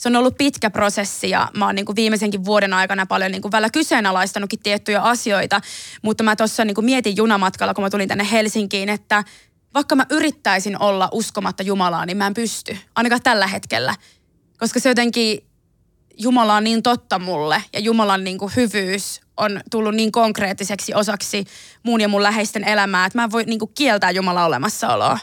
se on ollut pitkä prosessi ja mä oon niin kuin viimeisenkin vuoden aikana paljon niin kuin välillä kyseenalaistanutkin tiettyjä asioita, mutta mä tuossa niin mietin junamatkalla, kun mä tulin tänne Helsinkiin, että vaikka mä yrittäisin olla uskomatta Jumalaa, niin mä en pysty, ainakaan tällä hetkellä. Koska se jotenkin, Jumala on niin totta mulle ja Jumalan niin kuin hyvyys on tullut niin konkreettiseksi osaksi muun ja mun läheisten elämää, että mä en voi niin kuin kieltää Jumalan olemassaoloa.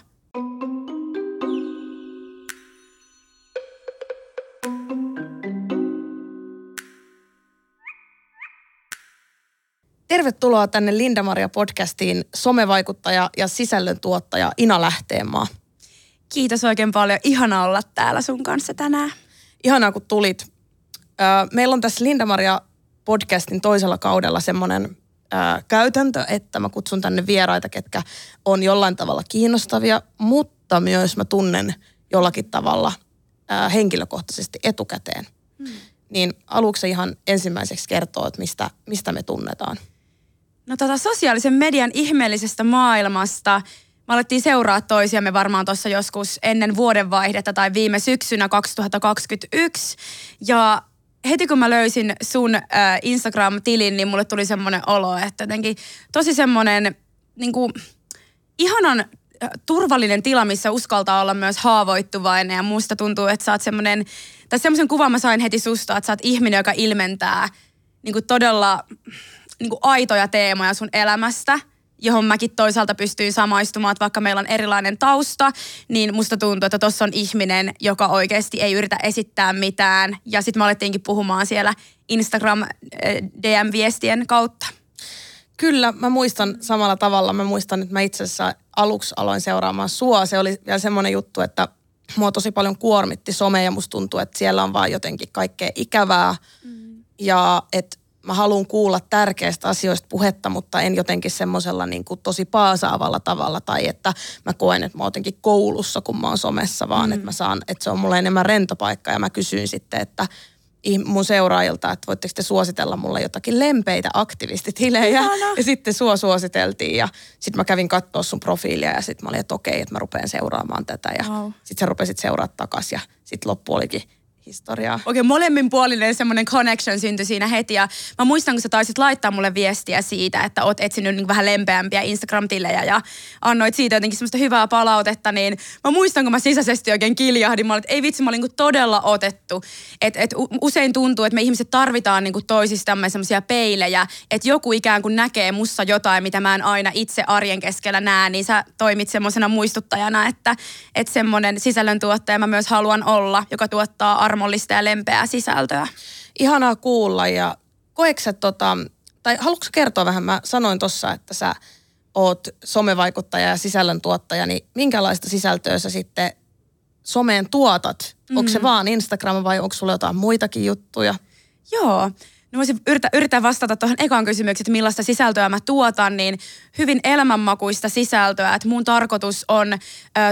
Tervetuloa tänne Linda Maria podcastiin somevaikuttaja ja sisällöntuottaja Ina Lähteenmaa. Kiitos oikein paljon. Ihana olla täällä sun kanssa tänään. Ihanaa kun tulit. Meillä on tässä Linda Maria podcastin toisella kaudella semmoinen käytäntö, että mä kutsun tänne vieraita, ketkä on jollain tavalla kiinnostavia, mutta myös mä tunnen jollakin tavalla henkilökohtaisesti etukäteen. Hmm. Niin aluksi ihan ensimmäiseksi kertoo, että mistä, mistä me tunnetaan. No tota sosiaalisen median ihmeellisestä maailmasta. Me alettiin seuraa toisiamme varmaan tuossa joskus ennen vuodenvaihdetta tai viime syksynä 2021. Ja heti kun mä löysin sun äh, Instagram-tilin, niin mulle tuli semmoinen olo, että jotenkin tosi semmoinen niin kuin, ihanan äh, turvallinen tila, missä uskaltaa olla myös haavoittuvainen ja musta tuntuu, että sä oot semmoinen, tai semmoisen kuvan mä sain heti susta, että sä oot ihminen, joka ilmentää niin kuin todella niin kuin aitoja teemoja sun elämästä, johon mäkin toisaalta pystyin samaistumaan, että vaikka meillä on erilainen tausta, niin musta tuntuu, että tuossa on ihminen, joka oikeasti ei yritä esittää mitään. Ja sitten me alettiinkin puhumaan siellä Instagram eh, DM-viestien kautta. Kyllä, mä muistan samalla tavalla. Mä muistan, että mä itse asiassa aluksi aloin seuraamaan sua. Se oli vielä semmoinen juttu, että mua tosi paljon kuormitti some ja musta tuntuu, että siellä on vaan jotenkin kaikkea ikävää. Mm. Ja että mä haluan kuulla tärkeistä asioista puhetta, mutta en jotenkin semmoisella niin kuin tosi paasaavalla tavalla tai että mä koen, että mä oon jotenkin koulussa, kun mä oon somessa, vaan mm. että mä saan, että se on mulle enemmän rentopaikka ja mä kysyin sitten, että mun seuraajilta, että voitteko te suositella mulle jotakin lempeitä aktivistitilejä. Ja sitten sua suositeltiin ja sitten mä kävin katsoa sun profiilia ja sitten mä olin, että okei, että mä rupean seuraamaan tätä. Ja wow. sitten sä rupesit seuraa takaisin ja sitten loppu olikin historiaa. Okei, okay, molemmin puolinen semmoinen connection syntyi siinä heti. Ja mä muistan, kun sä taisit laittaa mulle viestiä siitä, että oot etsinyt niin vähän lempeämpiä Instagram-tilejä ja annoit siitä jotenkin semmoista hyvää palautetta, niin mä muistan, kun mä sisäisesti oikein kiljahdin. Mä olin, että ei vitsi, mä olin niin todella otettu. Että et usein tuntuu, että me ihmiset tarvitaan niin toisistamme semmoisia peilejä, että joku ikään kuin näkee mussa jotain, mitä mä en aina itse arjen keskellä näe, niin sä toimit semmoisena muistuttajana, että, että semmoinen sisällöntuottaja mä myös haluan olla, joka tuottaa armo armollista ja lempeää sisältöä. Ihanaa kuulla ja koeksä tota, tai haluatko kertoa vähän, mä sanoin tuossa, että sä oot somevaikuttaja ja sisällöntuottaja, niin minkälaista sisältöä sä sitten someen tuotat? Mm. Onko se vaan Instagram vai onko sulla jotain muitakin juttuja? Joo, No voisin yrittää, yrittää vastata tuohon ekaan kysymykseen, että millaista sisältöä mä tuotan, niin hyvin elämänmakuista sisältöä. Että mun tarkoitus on ö,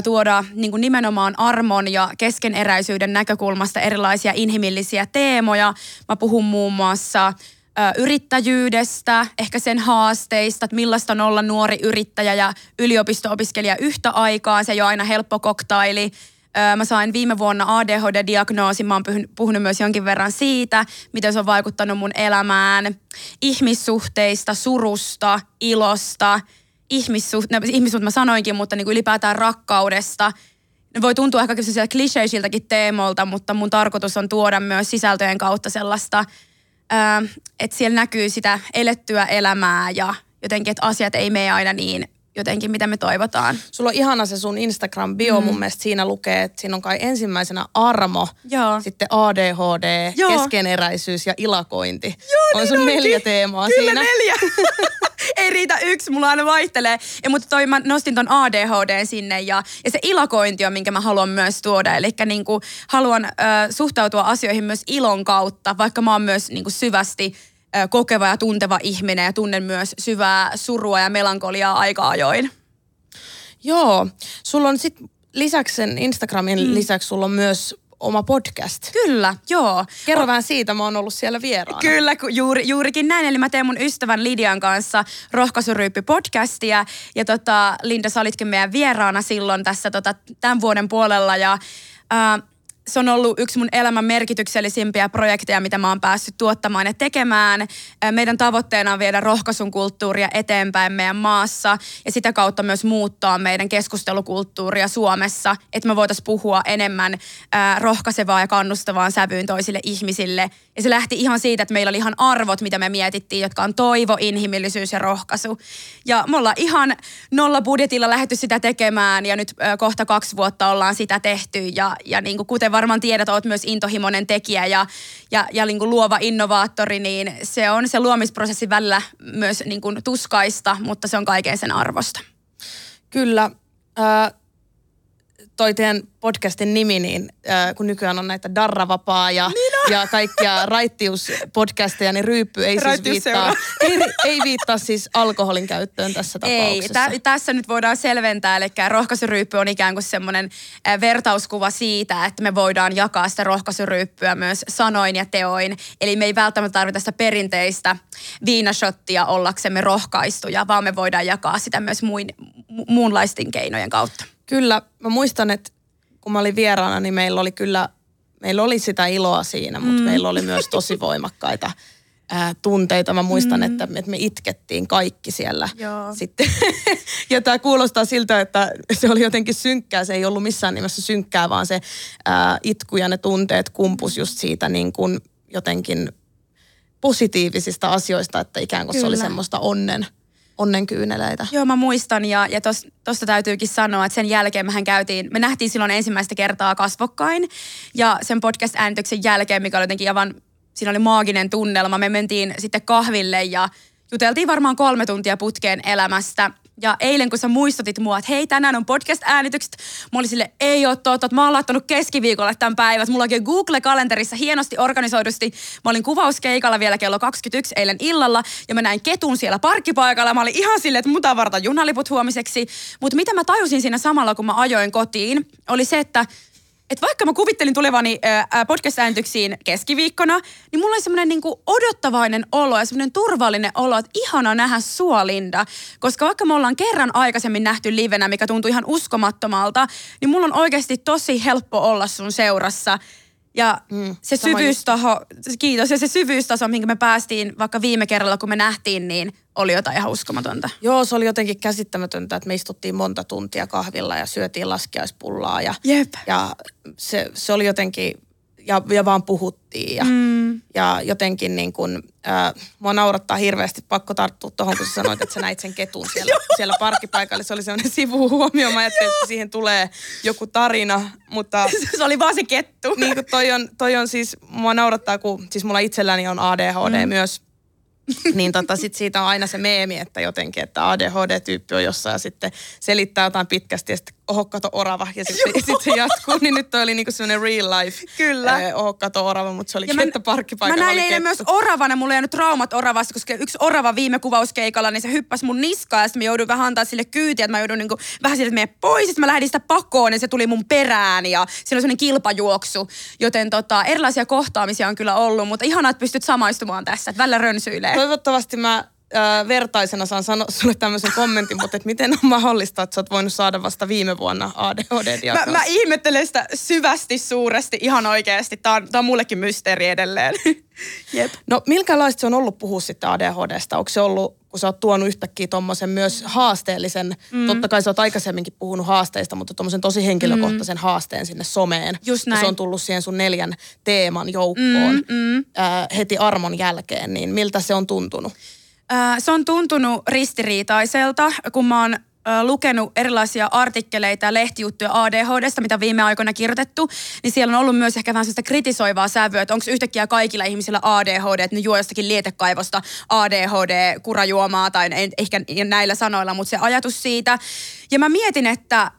tuoda niin kuin nimenomaan armon ja keskeneräisyyden näkökulmasta erilaisia inhimillisiä teemoja. Mä puhun muun muassa ö, yrittäjyydestä, ehkä sen haasteista, että millaista on olla nuori yrittäjä ja yliopisto-opiskelija yhtä aikaa. Se ei ole aina helppo koktaili Mä sain viime vuonna ADHD-diagnoosin. Mä oon puhunut myös jonkin verran siitä, miten se on vaikuttanut mun elämään. Ihmissuhteista, surusta, ilosta, ihmissuht, no, ihmissuht mä sanoinkin, mutta niin kuin ylipäätään rakkaudesta. Ne voi tuntua ehkä kliseisiltäkin teemoilta, mutta mun tarkoitus on tuoda myös sisältöjen kautta sellaista, että siellä näkyy sitä elettyä elämää ja jotenkin, että asiat ei mene aina niin jotenkin, mitä me toivotaan. Sulla on ihana se sun Instagram-bio, mm. mun mielestä siinä lukee, että siinä on kai ensimmäisenä armo, Joo. sitten ADHD, Joo. keskeneräisyys ja ilakointi. Joo, on niin sun onkin. neljä teemaa Kyllä siinä. neljä. Ei riitä yksi, mulla aina vaihtelee. Ja, mutta toi, mä nostin ton ADHD sinne ja, ja se ilakointi on, minkä mä haluan myös tuoda. Eli niin haluan ö, suhtautua asioihin myös ilon kautta, vaikka mä oon myös niin kuin syvästi kokeva ja tunteva ihminen ja tunnen myös syvää surua ja melankoliaa aika ajoin. Joo, sulla on sitten lisäksi sen Instagramin mm. lisäksi sulla on myös oma podcast. Kyllä, joo. Kerro o- vähän siitä, mä oon ollut siellä vieraana. Kyllä, juuri, juurikin näin. Eli mä teen mun ystävän Lidian kanssa Rohkaisuryyppi podcastia. Ja tota, Linda, sä olitkin meidän vieraana silloin tässä tota, tämän vuoden puolella. Ja äh, se on ollut yksi mun elämän merkityksellisimpiä projekteja, mitä mä oon päässyt tuottamaan ja tekemään. Meidän tavoitteena on viedä rohkaisun kulttuuria eteenpäin meidän maassa ja sitä kautta myös muuttaa meidän keskustelukulttuuria Suomessa, että me voitaisiin puhua enemmän rohkaisevaa ja kannustavaan sävyyn toisille ihmisille. Ja se lähti ihan siitä, että meillä oli ihan arvot, mitä me mietittiin, jotka on toivo, inhimillisyys ja rohkaisu. Ja me ollaan ihan nolla budjetilla lähdetty sitä tekemään ja nyt kohta kaksi vuotta ollaan sitä tehty ja, ja niin kuin kuten varmaan tiedät, olet myös intohimoinen tekijä ja, ja, ja niin kuin luova innovaattori, niin se on se luomisprosessi välillä myös niin kuin tuskaista, mutta se on kaiken sen arvosta. Kyllä. Äh, toi teidän podcastin nimi, niin äh, kun nykyään on näitä darravapaa ja, ja kaikkia raittiuspodcasteja, niin ryyppy ei siis viittaa, ei, ei viittaa siis alkoholin käyttöön tässä tapauksessa. Ei, tä, tässä nyt voidaan selventää, eli rohkaisuryyppy on ikään kuin semmoinen äh, vertauskuva siitä, että me voidaan jakaa sitä rohkaisuryyppyä myös sanoin ja teoin. Eli me ei välttämättä tarvita sitä perinteistä viinashottia ollaksemme rohkaistuja, vaan me voidaan jakaa sitä myös muin, mu- muunlaisten keinojen kautta. Kyllä, mä muistan, että kun mä olin vieraana, niin meillä oli kyllä, meillä oli sitä iloa siinä, mutta mm. meillä oli myös tosi voimakkaita ää, tunteita. Mä muistan, mm. että, että me itkettiin kaikki siellä Joo. sitten. ja tämä kuulostaa siltä, että se oli jotenkin synkkää. Se ei ollut missään nimessä synkkää, vaan se ää, itku ja ne tunteet kumpus just siitä niin kuin jotenkin positiivisista asioista, että ikään kuin Kyllä. se oli semmoista onnen onnenkyyneleitä. Joo, mä muistan ja, ja tuosta täytyykin sanoa, että sen jälkeen mehän käytiin, me nähtiin silloin ensimmäistä kertaa kasvokkain ja sen podcast-äänityksen jälkeen, mikä oli jotenkin aivan, siinä oli maaginen tunnelma, me mentiin sitten kahville ja juteltiin varmaan kolme tuntia putkeen elämästä – ja eilen, kun sä muistutit mua, että hei, tänään on podcast-äänitykset, mä olin sille, ei ole totta, että mä oon laittanut keskiviikolle tämän päivän. Mulla onkin Google-kalenterissa hienosti organisoidusti. Mä olin kuvauskeikalla vielä kello 21 eilen illalla ja mä näin ketun siellä parkkipaikalla. Mä olin ihan silleen, että muta varta junaliput huomiseksi. Mutta mitä mä tajusin siinä samalla, kun mä ajoin kotiin, oli se, että että vaikka mä kuvittelin tulevani podcast-äänityksiin keskiviikkona, niin mulla oli semmoinen niinku odottavainen olo ja semmoinen turvallinen olo, että ihana nähdä sua, Linda. Koska vaikka me ollaan kerran aikaisemmin nähty livenä, mikä tuntui ihan uskomattomalta, niin mulla on oikeasti tosi helppo olla sun seurassa. Ja mm, se syvyystaho, kiitos, ja se syvyystaso, minkä me päästiin vaikka viime kerralla, kun me nähtiin, niin oli jotain ihan uskomatonta. Joo, se oli jotenkin käsittämätöntä, että me istuttiin monta tuntia kahvilla ja syötiin laskiaispullaa. Ja, Jep. ja se, se oli jotenkin, ja, ja vaan puhuttiin. Ja, mm. ja jotenkin niin kuin, äh, mua naurattaa hirveästi, pakko tarttua tuohon, kun sä sanoit, että sä näit sen ketun siellä, siellä parkkipaikalla. Se oli sellainen sivuhuomio. Mä ajattelin, että siihen tulee joku tarina, mutta... se oli vaan se kettu. Niin kuin toi on, toi on siis, mua naurattaa, kun siis mulla itselläni on ADHD mm. myös niin tota, sit siitä on aina se meemi, että jotenkin, että ADHD-tyyppi on jossain ja sitten selittää jotain pitkästi ja sitten oho, kato orava. Ja sitten sit se jatkuu, niin nyt toi oli niinku sellainen real life. Kyllä. Eh, oho, kato orava, mutta se oli ketto parkkipaikalla. Mä näin eilen myös oravana, mulla ei jäänyt traumat oravasta, koska yksi orava viime kuvauskeikalla, niin se hyppäsi mun niskaan ja sitten mä joudun vähän antaa sille kyytiä, että mä joudun niinku vähän sille, että mene pois. Sitten mä lähdin sitä pakoon ja se tuli mun perään ja siinä oli sellainen kilpajuoksu. Joten tota, erilaisia kohtaamisia on kyllä ollut, mutta ihanaa, että pystyt samaistumaan tässä, että välillä rönsyilee. Toivottavasti mä äh, vertaisena saan sanoa sulle tämmöisen kommentin, mutta että miten on mahdollista, että sä oot voinut saada vasta viime vuonna ADHD-diagnoosin? Mä, mä ihmettelen sitä syvästi, suuresti, ihan oikeasti. Tää on, tää on mullekin mysteeri edelleen. Jep. No milkälaista se on ollut puhua sitten ADHDsta? Onko se ollut, kun sä oot tuonut yhtäkkiä tuommoisen myös haasteellisen, mm. totta kai sä oot aikaisemminkin puhunut haasteista, mutta tuommoisen tosi henkilökohtaisen mm. haasteen sinne someen. Just näin. Ja se on tullut siihen sun neljän teeman joukkoon mm, mm. Äh, heti armon jälkeen, niin miltä se on tuntunut? Se on tuntunut ristiriitaiselta, kun mä oon lukenut erilaisia artikkeleita ja lehtijuttuja ADHDsta, mitä viime aikoina kirjoitettu, niin siellä on ollut myös ehkä vähän sellaista kritisoivaa sävyä, että onko yhtäkkiä kaikilla ihmisillä ADHD, että ne juo jostakin lietekaivosta ADHD-kurajuomaa tai ehkä näillä sanoilla, mutta se ajatus siitä. Ja mä mietin, että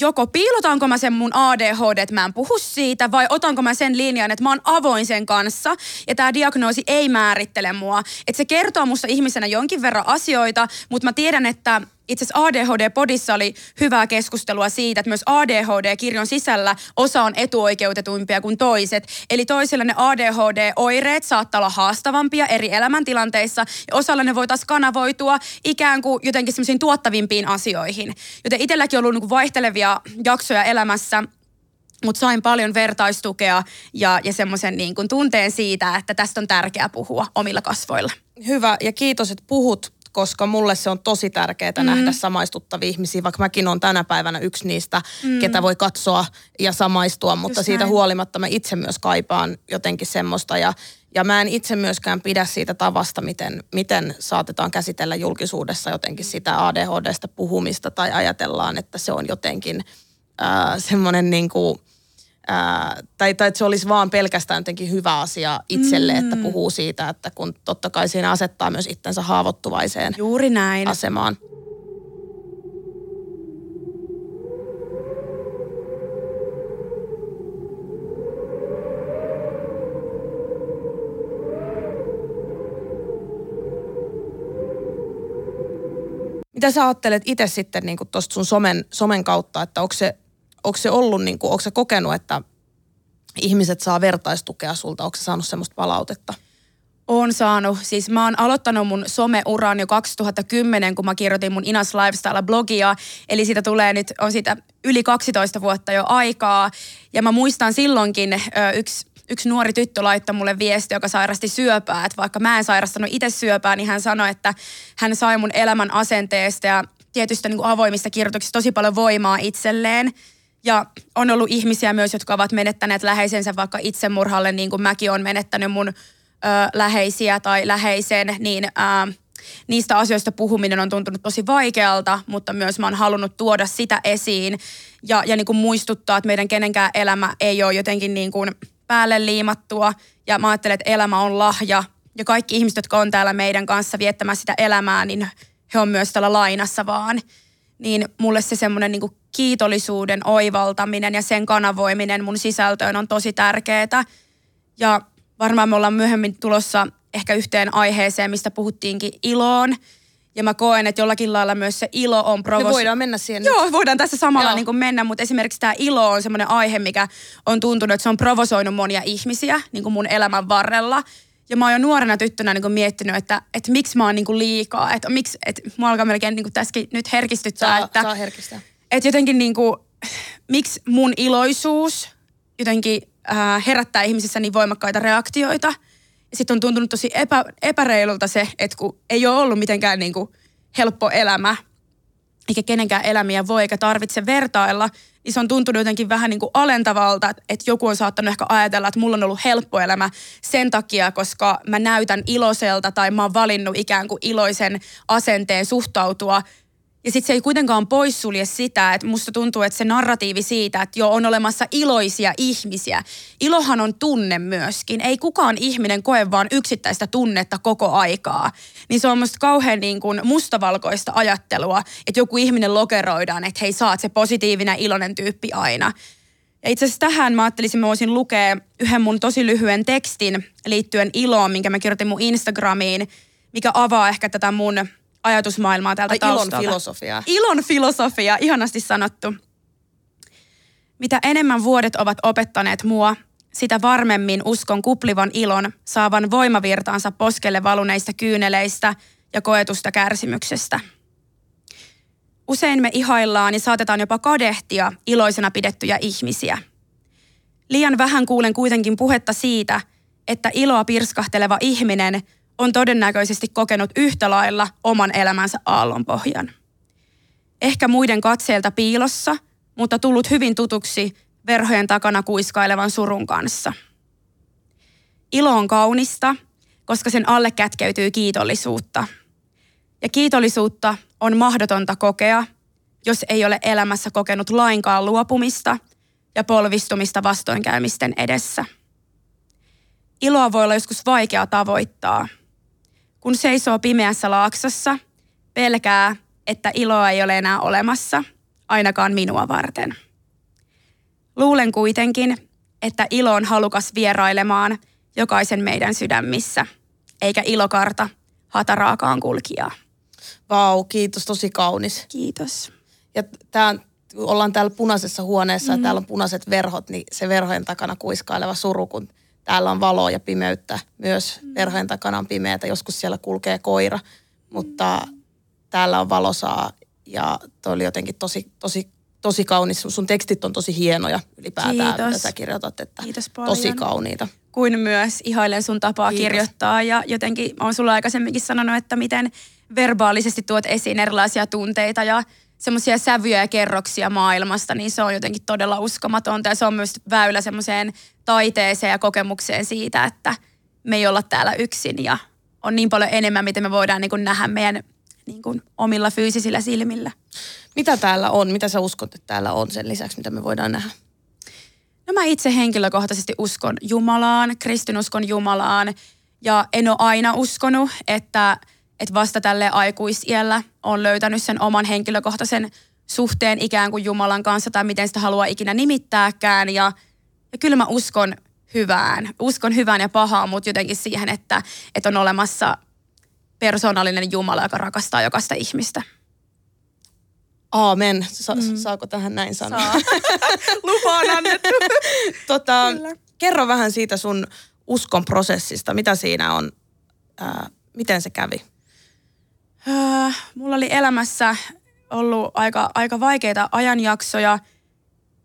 joko piilotanko mä sen mun ADHD, että mä en puhu siitä, vai otanko mä sen linjan, että mä oon avoin sen kanssa, ja tämä diagnoosi ei määrittele mua. Että se kertoo musta ihmisenä jonkin verran asioita, mutta mä tiedän, että itse asiassa ADHD-podissa oli hyvää keskustelua siitä, että myös ADHD-kirjon sisällä osa on etuoikeutetuimpia kuin toiset. Eli toisilla ne ADHD-oireet saattaa olla haastavampia eri elämäntilanteissa ja osalla ne voitaisiin kanavoitua ikään kuin jotenkin semmoisiin tuottavimpiin asioihin. Joten itselläkin on ollut niin vaihtelevia jaksoja elämässä mutta sain paljon vertaistukea ja, ja semmoisen niin tunteen siitä, että tästä on tärkeää puhua omilla kasvoilla. Hyvä ja kiitos, että puhut koska mulle se on tosi tärkeää mm. nähdä samaistuttavia ihmisiä, vaikka mäkin on tänä päivänä yksi niistä, mm. ketä voi katsoa ja samaistua, mutta Just siitä näin. huolimatta mä itse myös kaipaan jotenkin semmoista ja, ja mä en itse myöskään pidä siitä tavasta, miten, miten saatetaan käsitellä julkisuudessa jotenkin sitä ADHDsta puhumista tai ajatellaan, että se on jotenkin äh, semmoinen niin kuin – ää, tai, tai että se olisi vaan pelkästään jotenkin hyvä asia itselle, mm. että puhuu siitä, että kun totta kai siinä asettaa myös itsensä haavoittuvaiseen Juuri näin. asemaan. Mitä sä ajattelet itse sitten niin tuosta sun somen, somen kautta, että onko se onko se ollut, niin kuin, onko se kokenut, että ihmiset saa vertaistukea sulta? Onko se saanut semmoista palautetta? Oon saanut. Siis mä oon aloittanut mun someuran jo 2010, kun mä kirjoitin mun Inas Lifestyle-blogia. Eli siitä tulee nyt, on siitä yli 12 vuotta jo aikaa. Ja mä muistan silloinkin ö, yksi yksi nuori tyttö laittoi mulle viesti, joka sairasti syöpää. Että vaikka mä en sairastanut itse syöpää, niin hän sanoi, että hän sai mun elämän asenteesta ja tietystä niin kuin avoimista kirjoituksista tosi paljon voimaa itselleen. Ja on ollut ihmisiä myös, jotka ovat menettäneet läheisensä vaikka itsemurhalle, niin kuin mäkin olen menettänyt mun ö, läheisiä tai läheisen, niin ö, niistä asioista puhuminen on tuntunut tosi vaikealta, mutta myös mä oon halunnut tuoda sitä esiin ja, ja niin kuin muistuttaa, että meidän kenenkään elämä ei ole jotenkin niin kuin päälle liimattua. Ja mä ajattelen, että elämä on lahja ja kaikki ihmiset, jotka on täällä meidän kanssa viettämässä sitä elämää, niin he on myös täällä lainassa vaan. Niin mulle se semmoinen niin kiitollisuuden oivaltaminen ja sen kanavoiminen mun sisältöön on tosi tärkeää. Ja varmaan me ollaan myöhemmin tulossa ehkä yhteen aiheeseen, mistä puhuttiinkin iloon. Ja mä koen, että jollakin lailla myös se ilo on provos... Me voidaan mennä siihen Joo, nyt. voidaan tässä samalla niin kuin mennä, mutta esimerkiksi tämä ilo on semmoinen aihe, mikä on tuntunut, että se on provosoinut monia ihmisiä niin kuin mun elämän varrella. Ja mä oon jo nuorena tyttönä niin kuin miettinyt, että, että miksi mä oon niin kuin liikaa, että miksi, että mua alkaa melkein niin kuin tässäkin nyt herkistyttää. Saa, että, saa herkistää että jotenkin niin kuin, miksi mun iloisuus jotenkin äh, herättää ihmisissä niin voimakkaita reaktioita. Ja sitten on tuntunut tosi epä, epäreilulta se, että kun ei ole ollut mitenkään niin kuin helppo elämä, eikä kenenkään elämiä voi eikä tarvitse vertailla, niin se on tuntunut jotenkin vähän niin kuin alentavalta, että joku on saattanut ehkä ajatella, että mulla on ollut helppo elämä sen takia, koska mä näytän iloiselta tai mä oon valinnut ikään kuin iloisen asenteen suhtautua ja sitten se ei kuitenkaan poissulje sitä, että musta tuntuu, että se narratiivi siitä, että jo on olemassa iloisia ihmisia. Ilohan on tunne myöskin. Ei kukaan ihminen koe vaan yksittäistä tunnetta koko aikaa. Niin se on musta kauhean niin kuin mustavalkoista ajattelua, että joku ihminen lokeroidaan, että hei saat se positiivinen iloinen tyyppi aina. Ja itse asiassa tähän mä ajattelisin, mä voisin lukea yhden mun tosi lyhyen tekstin liittyen iloon, minkä mä kirjoitin mun Instagramiin, mikä avaa ehkä tätä mun ajatusmaailmaa täältä Ai, taustalta. ilon filosofia. Ilon filosofia, ihanasti sanottu. Mitä enemmän vuodet ovat opettaneet mua, sitä varmemmin uskon kuplivan ilon saavan voimavirtaansa poskelle valuneista kyyneleistä ja koetusta kärsimyksestä. Usein me ihaillaan ja saatetaan jopa kadehtia iloisena pidettyjä ihmisiä. Liian vähän kuulen kuitenkin puhetta siitä, että iloa pirskahteleva ihminen – on todennäköisesti kokenut yhtä lailla oman elämänsä aallonpohjan. Ehkä muiden katseelta piilossa, mutta tullut hyvin tutuksi verhojen takana kuiskailevan surun kanssa. Ilo on kaunista, koska sen alle kätkeytyy kiitollisuutta. Ja kiitollisuutta on mahdotonta kokea, jos ei ole elämässä kokenut lainkaan luopumista ja polvistumista vastoinkäymisten edessä. Iloa voi olla joskus vaikea tavoittaa – kun seisoo pimeässä laaksossa, pelkää, että iloa ei ole enää olemassa, ainakaan minua varten. Luulen kuitenkin, että ilo on halukas vierailemaan jokaisen meidän sydämissä, eikä ilokarta hataraakaan kulkijaa. Vau, kiitos, tosi kaunis. Kiitos. Ja tää, ollaan täällä punaisessa huoneessa mm. ja täällä on punaiset verhot, niin se verhojen takana kuiskaileva suru, kun täällä on valoa ja pimeyttä. Myös verhojen takana on pimeätä, joskus siellä kulkee koira, mutta täällä on valosaa ja toi oli jotenkin tosi, tosi tosi kaunis. Sun tekstit on tosi hienoja ylipäätään, Kiitos. mitä sä kirjoitat. Että Kiitos paljon. Tosi kauniita. kuin myös ihailen sun tapaa Kiitos. kirjoittaa ja jotenkin olen sulla aikaisemminkin sanonut, että miten verbaalisesti tuot esiin erilaisia tunteita ja semmoisia sävyjä ja kerroksia maailmasta, niin se on jotenkin todella uskomatonta ja se on myös väylä semmoiseen taiteeseen ja kokemukseen siitä, että me ei olla täällä yksin ja on niin paljon enemmän, miten me voidaan niin kuin nähdä meidän niin kuin omilla fyysisillä silmillä. Mitä täällä on? Mitä sä uskot, että täällä on sen lisäksi, mitä me voidaan nähdä? No mä itse henkilökohtaisesti uskon Jumalaan, kristinuskon Jumalaan ja en ole aina uskonut, että, että vasta tälle aikuisiellä on löytänyt sen oman henkilökohtaisen suhteen ikään kuin Jumalan kanssa tai miten sitä haluaa ikinä nimittääkään ja, ja kyllä mä uskon hyvään, uskon hyvään ja pahaan, mutta jotenkin siihen, että, että on olemassa persoonallinen Jumala, joka rakastaa jokaista ihmistä. Aamen. Sa- mm. Saako tähän näin sanoa? Saa. Lupa on annettu. tota, Kyllä. kerro vähän siitä sun uskon prosessista. Mitä siinä on? Ää, miten se kävi? Öö, mulla oli elämässä ollut aika, aika vaikeita ajanjaksoja.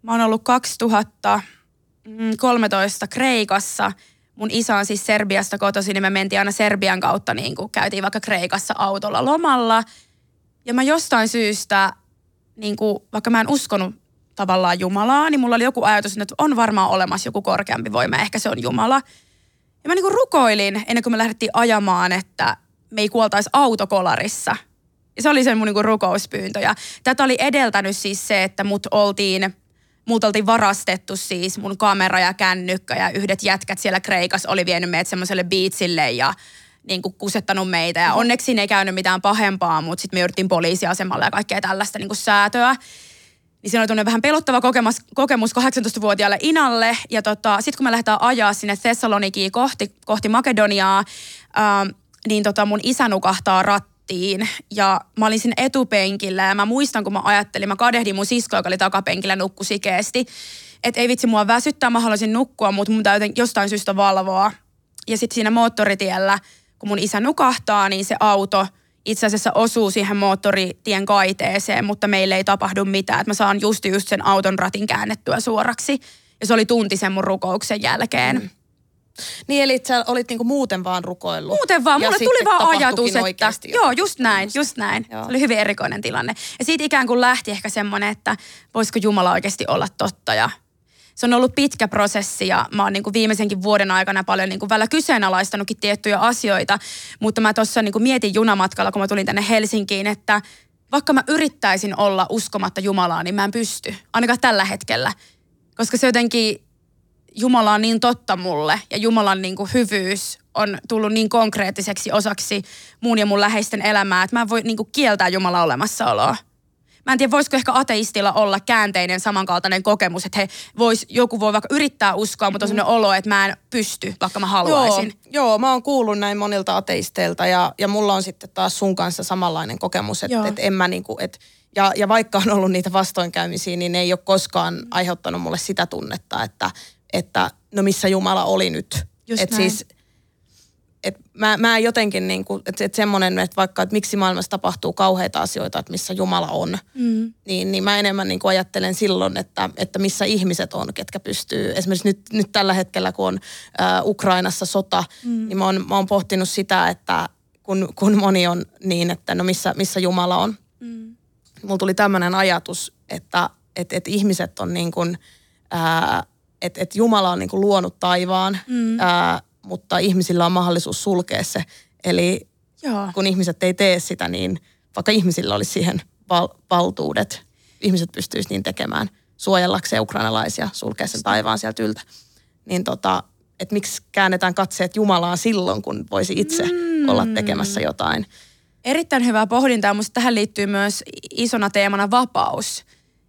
Mä oon ollut 2013 Kreikassa. Mun isä on siis Serbiasta kotoisin, niin me mentiin aina Serbian kautta, niin kuin käytiin vaikka Kreikassa autolla lomalla. Ja mä jostain syystä, niin kuin, vaikka mä en uskonut tavallaan Jumalaa, niin mulla oli joku ajatus, että on varmaan olemassa joku korkeampi voima, ehkä se on Jumala. Ja mä niinku rukoilin ennen kuin me lähdettiin ajamaan, että me ei kuoltaisi autokolarissa. Se oli se mun niinku rukouspyyntö. Ja tätä oli edeltänyt siis se, että mut oltiin, multa oltiin varastettu siis mun kamera ja kännykkä ja yhdet jätkät siellä Kreikassa oli vienyt meidät semmoiselle biitsille ja niin kuin kusettanut meitä. Ja onneksi siinä ei käynyt mitään pahempaa, mutta sitten me jouduttiin poliisiasemalle ja kaikkea tällaista niin kuin säätöä. Niin siinä oli vähän pelottava kokemus, kokemus 18-vuotiaalle Inalle. Ja tota, sitten kun me lähdetään ajaa sinne Thessalonikiin kohti, kohti Makedoniaa, ää, niin tota mun isä nukahtaa rattiin. Ja mä olin siinä etupenkillä ja mä muistan, kun mä ajattelin, mä kadehdin mun siskoa, joka oli takapenkillä, nukkui sikeesti. Että ei vitsi mua väsyttää, mä haluaisin nukkua, mutta mun täytyy jostain syystä valvoa. Ja sitten siinä moottoritiellä, kun mun isä nukahtaa, niin se auto itse asiassa osuu siihen moottoritien kaiteeseen, mutta meille ei tapahdu mitään. Et mä saan just just sen auton ratin käännettyä suoraksi. Ja se oli tunti sen mun rukouksen jälkeen. Mm. Niin eli sä olit niinku muuten vaan rukoillut. Muuten vaan, mulle tuli vaan ajatus, että joo, just näin, just näin. Joo. Se oli hyvin erikoinen tilanne. Ja siitä ikään kuin lähti ehkä semmoinen, että voisiko Jumala oikeasti olla totta ja se on ollut pitkä prosessi ja mä oon niin kuin viimeisenkin vuoden aikana paljon niin kuin välillä kyseenalaistanutkin tiettyjä asioita, mutta mä tuossa niin kuin mietin junamatkalla, kun mä tulin tänne Helsinkiin, että vaikka mä yrittäisin olla uskomatta Jumalaa, niin mä en pysty, ainakaan tällä hetkellä. Koska se jotenkin, Jumala on niin totta mulle ja Jumalan niin kuin hyvyys on tullut niin konkreettiseksi osaksi mun ja mun läheisten elämää, että mä en voi niin kuin kieltää Jumalan olemassaoloa. Mä en tiedä, voisiko ehkä ateistilla olla käänteinen samankaltainen kokemus, että he vois, joku voi vaikka yrittää uskoa, mutta on sellainen olo, että mä en pysty, vaikka mä haluaisin. Joo, joo, mä oon kuullut näin monilta ateisteilta ja, ja mulla on sitten taas sun kanssa samanlainen kokemus, että et en mä niinku, et, ja, ja vaikka on ollut niitä vastoinkäymisiä, niin ne ei ole koskaan aiheuttanut mulle sitä tunnetta, että, että no missä Jumala oli nyt. Just et näin. siis, et mä, mä jotenkin niinku, että et semmoinen, että vaikka, että miksi maailmassa tapahtuu kauheita asioita, että missä Jumala on, mm. niin, niin mä enemmän niinku ajattelen silloin, että, että missä ihmiset on, ketkä pystyy. Esimerkiksi nyt, nyt tällä hetkellä, kun on äh, Ukrainassa sota, mm. niin mä oon, mä oon pohtinut sitä, että kun, kun moni on niin, että no missä, missä Jumala on. Mm. Mulla tuli tämmöinen ajatus, että et, et ihmiset on niin kuin, ää, että et Jumala on niin kuin luonut taivaan, mm. ää, mutta ihmisillä on mahdollisuus sulkea se. Eli Joo. kun ihmiset ei tee sitä, niin vaikka ihmisillä olisi siihen val- valtuudet, ihmiset pystyisivät niin tekemään suojellakseen ukrainalaisia, sulkea sen taivaan sieltä yltä. Niin tota, että miksi käännetään katseet Jumalaan silloin, kun voisi itse mm. olla tekemässä jotain. Erittäin hyvää pohdintaa, mutta tähän liittyy myös isona teemana vapaus.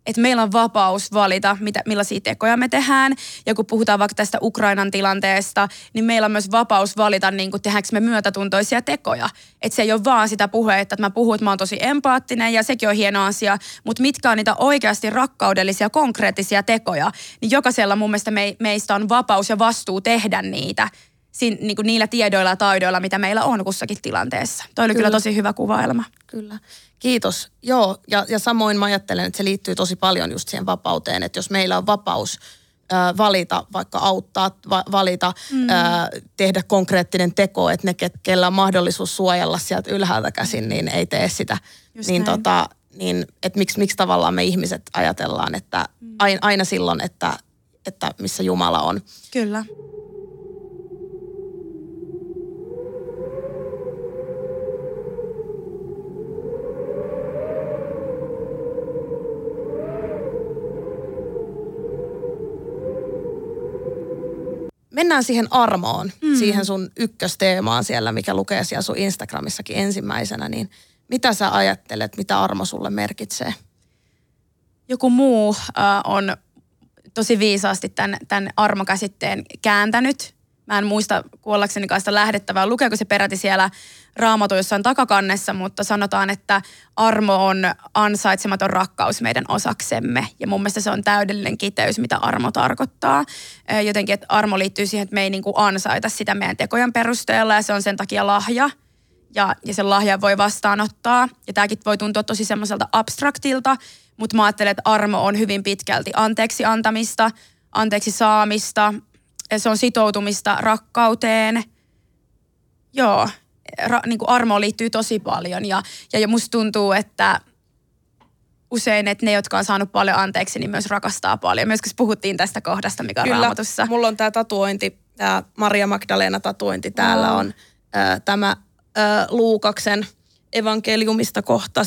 Että meillä on vapaus valita, mitä, millaisia tekoja me tehdään. Ja kun puhutaan vaikka tästä Ukrainan tilanteesta, niin meillä on myös vapaus valita, niin kuin tehdäänkö me myötätuntoisia tekoja. Että se ei ole vaan sitä puhetta, että mä puhun, että mä oon tosi empaattinen ja sekin on hieno asia. Mutta mitkä on niitä oikeasti rakkaudellisia, konkreettisia tekoja, niin jokaisella mun mielestä me, meistä on vapaus ja vastuu tehdä niitä sin, niin kuin niillä tiedoilla ja taidoilla, mitä meillä on kussakin tilanteessa. Toi oli kyllä, kyllä tosi hyvä kuvailma. Kyllä. Kiitos. Joo, ja, ja samoin mä ajattelen, että se liittyy tosi paljon just siihen vapauteen, että jos meillä on vapaus valita, vaikka auttaa, va, valita, mm. ää, tehdä konkreettinen teko, että ne, kellä on mahdollisuus suojella sieltä ylhäältä käsin, niin ei tee sitä. Just niin, tota, niin että miksi, miksi tavallaan me ihmiset ajatellaan, että mm. aina, aina silloin, että, että missä Jumala on. Kyllä. Mennään siihen armoon, mm. siihen sun ykkösteemaan siellä, mikä lukee siellä sun Instagramissakin ensimmäisenä, niin mitä sä ajattelet, mitä armo sulle merkitsee? Joku muu äh, on tosi viisaasti tämän, tämän armokäsitteen kääntänyt Mä en muista kuollakseni kanssa lähdettävää, lukeeko se peräti siellä raamatu jossain takakannessa, mutta sanotaan, että armo on ansaitsematon rakkaus meidän osaksemme. Ja mun mielestä se on täydellinen kiteys, mitä armo tarkoittaa. Jotenkin, että armo liittyy siihen, että me ei niin kuin ansaita sitä meidän tekojen perusteella ja se on sen takia lahja. Ja, ja sen lahjan voi vastaanottaa. Ja tämäkin voi tuntua tosi semmoiselta abstraktilta, mutta mä ajattelen, että armo on hyvin pitkälti anteeksi antamista, anteeksi saamista, se on sitoutumista rakkauteen. Joo, ra, niin kuin armoon liittyy tosi paljon ja, ja musta tuntuu, että usein, että ne, jotka on saanut paljon anteeksi, niin myös rakastaa paljon. Myös puhuttiin tästä kohdasta, mikä on Kyllä. raamatussa. mulla on tämä tatuointi, tämä Maria Magdalena tatuointi. Täällä on äh, tämä äh, Luukaksen evankeliumista kohta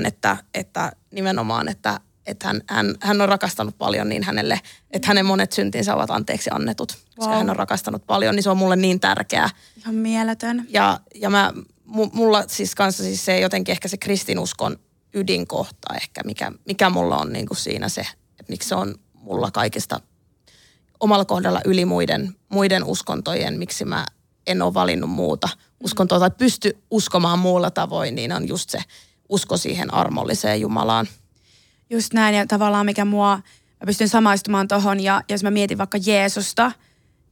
7.47, että, että nimenomaan, että että hän, hän, hän on rakastanut paljon niin hänelle, että hänen monet syntinsä ovat anteeksi annetut. Wow. Koska hän on rakastanut paljon, niin se on mulle niin tärkeää. Ihan mieletön. Ja, ja mä, mulla siis kanssa siis se jotenkin ehkä se kristinuskon ydinkohta ehkä, mikä, mikä mulla on niin kuin siinä se, että miksi se on mulla kaikista omalla kohdalla yli muiden, muiden uskontojen, miksi mä en ole valinnut muuta uskontoa tai pysty uskomaan muulla tavoin, niin on just se usko siihen armolliseen Jumalaan. Just näin ja tavallaan mikä mua, mä pystyn samaistumaan tohon ja jos mä mietin vaikka Jeesusta,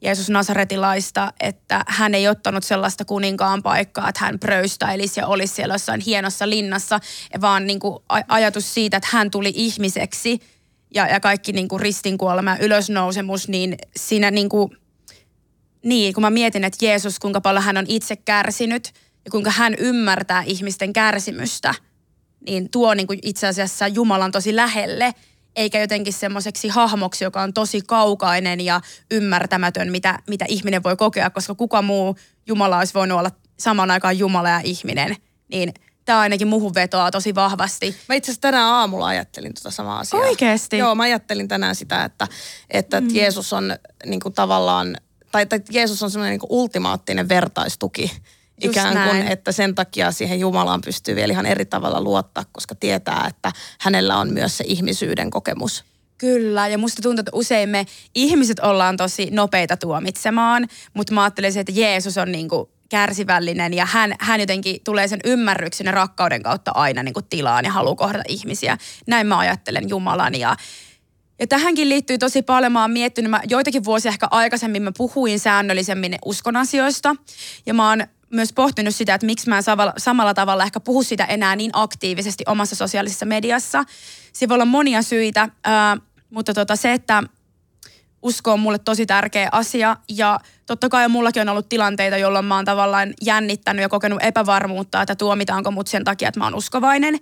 Jeesus Nasaretilaista, että hän ei ottanut sellaista kuninkaan paikkaa, että hän pröystäilisi ja olisi siellä jossain hienossa linnassa, vaan niin kuin ajatus siitä, että hän tuli ihmiseksi ja, ja kaikki niin kuin ristinkuolema ja ylösnousemus, niin siinä niin kuin, niin kun mä mietin, että Jeesus, kuinka paljon hän on itse kärsinyt ja kuinka hän ymmärtää ihmisten kärsimystä – niin tuo niin kuin itse asiassa Jumalan tosi lähelle, eikä jotenkin semmoiseksi hahmoksi, joka on tosi kaukainen ja ymmärtämätön, mitä, mitä ihminen voi kokea, koska kuka muu Jumala olisi voinut olla saman aikaan Jumala ja ihminen. Niin tämä ainakin muhun vetoaa tosi vahvasti. Mä itse asiassa tänään aamulla ajattelin tuota samaa asiaa. Oikeesti? Joo, mä ajattelin tänään sitä, että, että mm. Jeesus on niin kuin tavallaan, tai, tai Jeesus on semmoinen niin ultimaattinen vertaistuki ikään kuin, näin. että sen takia siihen Jumalaan pystyy vielä ihan eri tavalla luottaa, koska tietää, että hänellä on myös se ihmisyyden kokemus. Kyllä, ja musta tuntuu, että usein me ihmiset ollaan tosi nopeita tuomitsemaan, mutta mä ajattelisin, että Jeesus on niinku kärsivällinen ja hän, hän jotenkin tulee sen ymmärryksen ja rakkauden kautta aina niinku tilaan ja haluaa kohdata ihmisiä. Näin mä ajattelen Jumalan ja ja tähänkin liittyy tosi paljon, mä oon miettinyt, mä joitakin vuosia ehkä aikaisemmin mä puhuin säännöllisemmin uskon asioista. Ja mä oon myös pohtinut sitä, että miksi mä en samalla tavalla ehkä puhu sitä enää niin aktiivisesti omassa sosiaalisessa mediassa. Siinä voi olla monia syitä, ää, mutta tota se, että usko on mulle tosi tärkeä asia ja totta kai mullakin on ollut tilanteita, jolloin mä oon tavallaan jännittänyt ja kokenut epävarmuutta, että tuomitaanko mut sen takia, että mä oon uskovainen.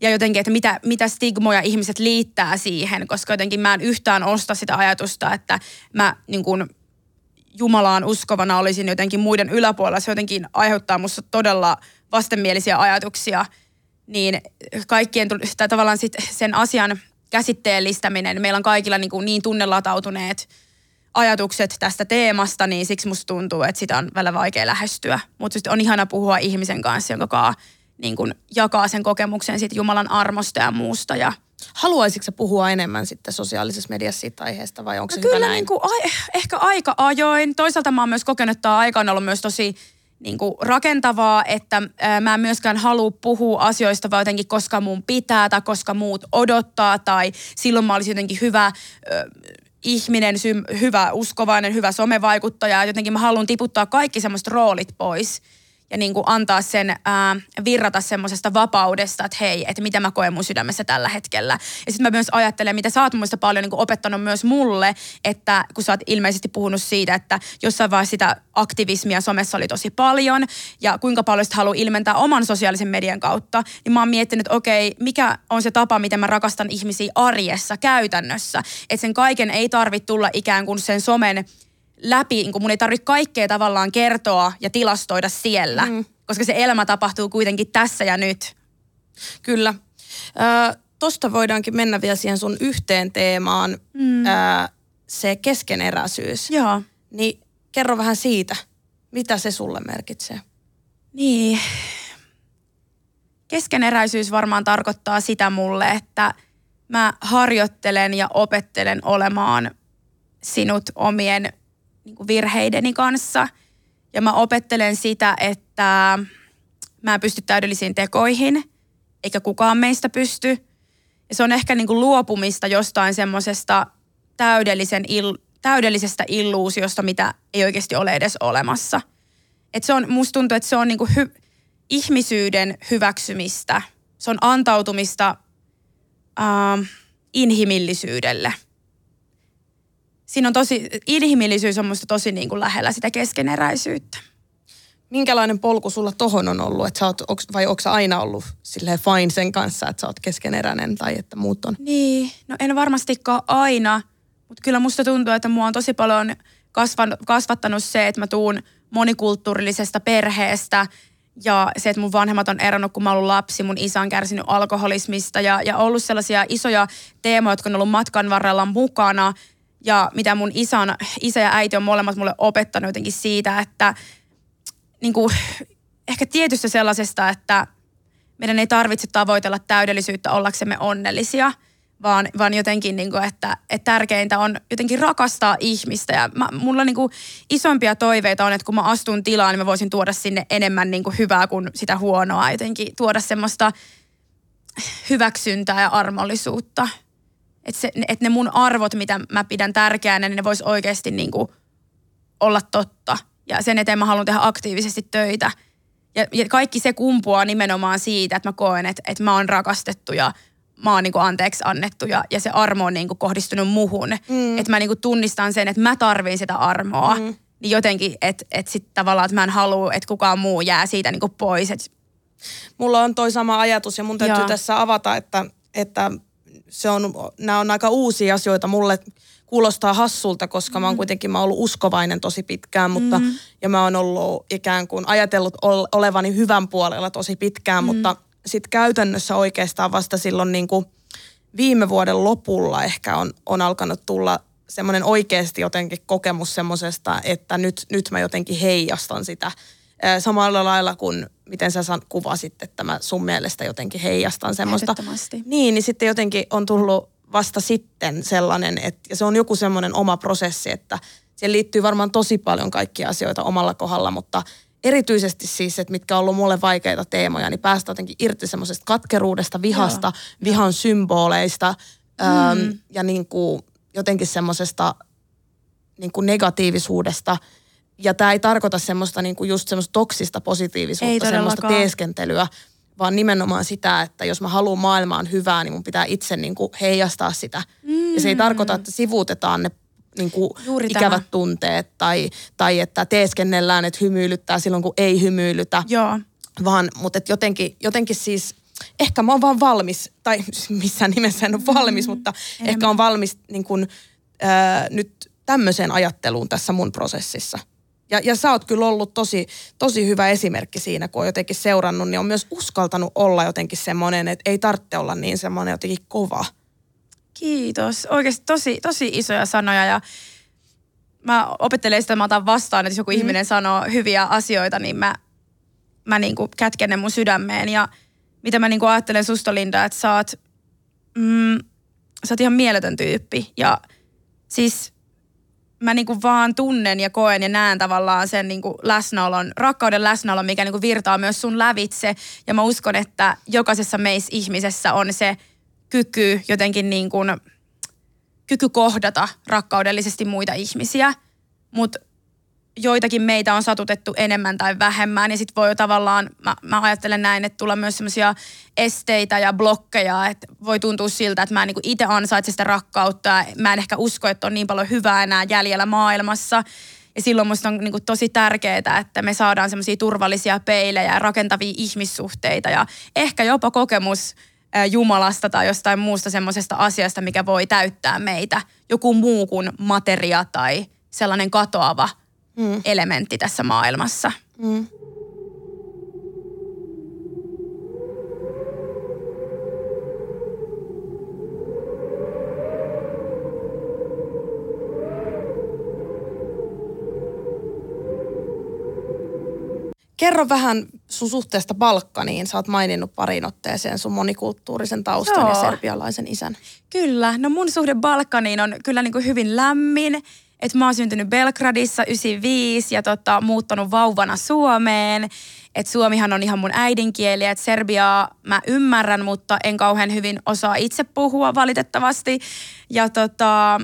Ja jotenkin, että mitä, mitä stigmoja ihmiset liittää siihen, koska jotenkin mä en yhtään osta sitä ajatusta, että mä niin kun, Jumalaan uskovana olisin jotenkin muiden yläpuolella, se jotenkin aiheuttaa musta todella vastenmielisiä ajatuksia, niin kaikkien, tai tavallaan sit sen asian käsitteellistäminen, meillä on kaikilla niin, kuin niin tunnelatautuneet ajatukset tästä teemasta, niin siksi musta tuntuu, että sitä on välillä vaikea lähestyä. Mutta on ihana puhua ihmisen kanssa, jonka niin kuin jakaa sen kokemuksen sit Jumalan armosta ja muusta ja – Haluaisitko puhua enemmän sitten sosiaalisessa mediassa siitä aiheesta vai onko se no hyvä kyllä näin? Niin kuin, ai, ehkä aika ajoin. Toisaalta mä oon myös kokenut, että tämä aika on ollut myös tosi niin kuin rakentavaa, että ää, mä en myöskään halua puhua asioista vaan jotenkin koska mun pitää tai koska muut odottaa tai silloin mä olisin jotenkin hyvä ä, ihminen, sy- hyvä uskovainen, hyvä somevaikuttaja. Jotenkin mä haluan tiputtaa kaikki semmoiset roolit pois ja niin kuin antaa sen ää, virrata semmoisesta vapaudesta, että hei, että mitä mä koen mun sydämessä tällä hetkellä. Ja sitten mä myös ajattelen, mitä sä oot mun paljon niin kuin opettanut myös mulle, että kun sä oot ilmeisesti puhunut siitä, että jossain vaiheessa sitä aktivismia somessa oli tosi paljon ja kuinka paljon sitä haluaa ilmentää oman sosiaalisen median kautta, niin mä oon miettinyt, että okei, mikä on se tapa, miten mä rakastan ihmisiä arjessa, käytännössä. Että sen kaiken ei tarvitse tulla ikään kuin sen somen läpi, niin kun mun ei tarvitse kaikkea tavallaan kertoa ja tilastoida siellä, mm. koska se elämä tapahtuu kuitenkin tässä ja nyt. Kyllä. Ö, tosta voidaankin mennä vielä siihen sun yhteen teemaan, mm. ö, se keskeneräisyys. Joo. Niin kerro vähän siitä, mitä se sulle merkitsee? Niin. Keskeneräisyys varmaan tarkoittaa sitä mulle, että mä harjoittelen ja opettelen olemaan sinut omien niin kuin virheideni kanssa. Ja mä opettelen sitä, että mä en pysty täydellisiin tekoihin, eikä kukaan meistä pysty. Ja se on ehkä niin kuin luopumista jostain semmoisesta täydellisen il, täydellisestä illuusiosta, mitä ei oikeasti ole edes olemassa. Et se on, musta tuntuu, että se on niin kuin hy, ihmisyyden hyväksymistä. Se on antautumista äh, inhimillisyydelle – siinä on tosi, inhimillisyys on musta tosi niin kuin lähellä sitä keskeneräisyyttä. Minkälainen polku sulla tohon on ollut? Että sä oot, vai onko sä aina ollut silleen fine sen kanssa, että sä oot keskeneräinen tai että muut on? Niin, no en varmastikaan aina, mutta kyllä musta tuntuu, että mua on tosi paljon kasvan, kasvattanut se, että mä tuun monikulttuurillisesta perheestä ja se, että mun vanhemmat on eronnut, kun mä oon ollut lapsi, mun isä on kärsinyt alkoholismista ja, ja ollut sellaisia isoja teemoja, jotka on ollut matkan varrella mukana – ja mitä mun isän, isä ja äiti on molemmat mulle opettanut jotenkin siitä, että niin kuin, ehkä tietystä sellaisesta, että meidän ei tarvitse tavoitella täydellisyyttä ollaksemme onnellisia, vaan, vaan jotenkin, niin kuin, että, että tärkeintä on jotenkin rakastaa ihmistä. Ja mä, mulla niin kuin, isompia toiveita on, että kun mä astun tilaan, niin mä voisin tuoda sinne enemmän niin kuin, hyvää kuin sitä huonoa. Jotenkin tuoda semmoista hyväksyntää ja armollisuutta että, se, että ne mun arvot, mitä mä pidän tärkeänä, niin ne vois oikeasti niin kuin olla totta. Ja sen eteen mä haluan tehdä aktiivisesti töitä. Ja, ja kaikki se kumpuaa nimenomaan siitä, että mä koen, että, että mä oon rakastettu ja mä oon niin kuin anteeksi annettu ja, ja se armo on niin kuin kohdistunut muhun. Mm. Että mä niin kuin tunnistan sen, että mä tarviin sitä armoa. Mm. Niin jotenkin, että, että sitten tavallaan, että mä en halua, että kukaan muu jää siitä niin kuin pois. Et... Mulla on toi sama ajatus ja mun täytyy Joo. tässä avata, että, että se on, nämä on aika uusia asioita mulle kuulostaa hassulta, koska mä oon mm. kuitenkin mä oon ollut uskovainen tosi pitkään, mutta mm-hmm. ja mä oon ollut ikään kuin ajatellut olevani hyvän puolella tosi pitkään, mm-hmm. mutta sitten käytännössä oikeastaan vasta silloin niin kuin viime vuoden lopulla ehkä on, on alkanut tulla semmoinen oikeasti jotenkin kokemus semmoisesta, että nyt, nyt mä jotenkin heijastan sitä samalla lailla kuin miten sä kuvasit, että mä sun mielestä jotenkin heijastan semmoista. Niin, niin sitten jotenkin on tullut vasta sitten sellainen, että ja se on joku semmoinen oma prosessi, että siihen liittyy varmaan tosi paljon kaikkia asioita omalla kohdalla, mutta erityisesti siis, että mitkä on ollut mulle vaikeita teemoja, niin päästä jotenkin irti semmoisesta katkeruudesta, vihasta, Joo. vihan symboleista mm. äm, ja niin kuin jotenkin semmoisesta niin kuin negatiivisuudesta – ja tämä ei tarkoita semmoista niinku just semmoista toksista positiivisuutta, semmoista teeskentelyä, vaan nimenomaan sitä, että jos mä haluan maailmaan hyvää, niin mun pitää itse niinku heijastaa sitä. Mm. Ja se ei mm. tarkoita, että sivuutetaan ne niinku ikävät tämä. tunteet tai, tai että teeskennellään, että hymyilyttää silloin, kun ei hymyilytä. Joo. Vaan, mutta et jotenkin, jotenkin siis, ehkä mä oon vaan valmis, tai missään nimessä en ole valmis, mm. mutta Enemmän. ehkä on valmis niin kun, äh, nyt tämmöiseen ajatteluun tässä mun prosessissa. Ja, ja sä oot kyllä ollut tosi, tosi hyvä esimerkki siinä, kun on jotenkin seurannut, niin on myös uskaltanut olla jotenkin semmoinen, että ei tarvitse olla niin semmoinen jotenkin kova. Kiitos. Oikeasti tosi, tosi isoja sanoja ja mä opettelen sitä, mä otan vastaan, että jos joku mm. ihminen sanoo hyviä asioita, niin mä, mä niinku kätken ne mun sydämeen. Ja mitä mä niinku ajattelen susta, Linda, että sä oot, mm, sä oot ihan mieletön tyyppi. Ja siis mä niinku vaan tunnen ja koen ja näen tavallaan sen niinku läsnäolon, rakkauden läsnäolon, mikä niinku virtaa myös sun lävitse. Ja mä uskon, että jokaisessa meissä ihmisessä on se kyky jotenkin niin kyky kohdata rakkaudellisesti muita ihmisiä, mutta joitakin meitä on satutettu enemmän tai vähemmän ja sitten voi tavallaan, mä, mä ajattelen näin, että tulla myös semmoisia esteitä ja blokkeja, että voi tuntua siltä, että mä en niin itse ansaitse sitä rakkautta ja mä en ehkä usko, että on niin paljon hyvää enää jäljellä maailmassa. Ja silloin musta on niin kuin tosi tärkeää, että me saadaan semmoisia turvallisia peilejä ja rakentavia ihmissuhteita ja ehkä jopa kokemus Jumalasta tai jostain muusta semmoisesta asiasta, mikä voi täyttää meitä. Joku muu kuin materia tai sellainen katoava mm. elementti tässä maailmassa. Mm. Kerro vähän sun suhteesta Balkaniin. Sä oot maininnut parin otteeseen sun monikulttuurisen taustan Joo. ja serbialaisen isän. Kyllä. No mun suhde Balkaniin on kyllä niin kuin hyvin lämmin. Et mä oon syntynyt Belgradissa 95 ja tota, muuttanut vauvana Suomeen. Et suomihan on ihan mun äidinkieli, että Serbiaa mä ymmärrän, mutta en kauhean hyvin osaa itse puhua valitettavasti. Ja tota,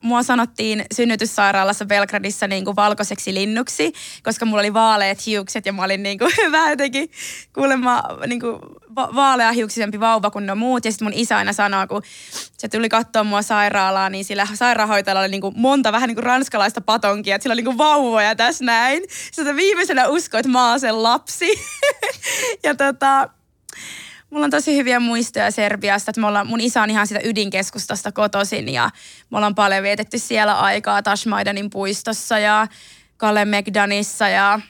Mua sanottiin synnytyssairaalassa Belgradissa niin kuin valkoiseksi linnuksi, koska mulla oli vaaleat hiukset ja mä olin niin kuin, vähän jotenkin kuulemma niin kuin, va- vaaleahiuksisempi vauva kuin ne muut. Ja sitten mun isä aina sanoo, kun se tuli katsoa mua sairaalaa, niin sillä sairaanhoitajalla oli niin kuin monta vähän niin kuin ranskalaista patonkia, että sillä oli niin kuin vauvoja tässä näin. Sitten viimeisenä uskoi, että mä oon sen lapsi. ja tota, mulla on tosi hyviä muistoja Serbiasta, että me ollaan, mun isä on ihan sitä ydinkeskustasta kotoisin ja me ollaan paljon vietetty siellä aikaa Tashmaidanin puistossa ja Kalle Megdanissa ja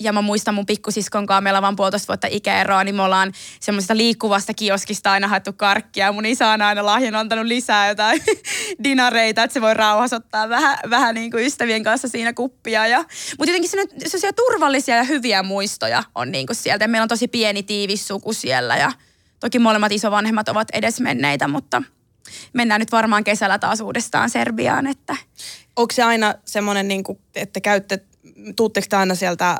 ja mä muistan mun pikkusiskon kanssa, meillä on vaan puolitoista vuotta ikäeroa, niin me ollaan semmoisesta liikkuvasta kioskista aina haettu karkkia. Mun isä on aina lahjan antanut lisää jotain dinareita, että se voi rauhassa ottaa vähän, vähän niin kuin ystävien kanssa siinä kuppia. Ja, mutta jotenkin sellaisia turvallisia ja hyviä muistoja on niin kuin sieltä. Ja meillä on tosi pieni tiivis suku siellä ja toki molemmat isovanhemmat ovat edesmenneitä, mutta mennään nyt varmaan kesällä taas uudestaan Serbiaan. Että. Onko se aina semmoinen, niin kuin, että käytte tuutteko te aina sieltä äh,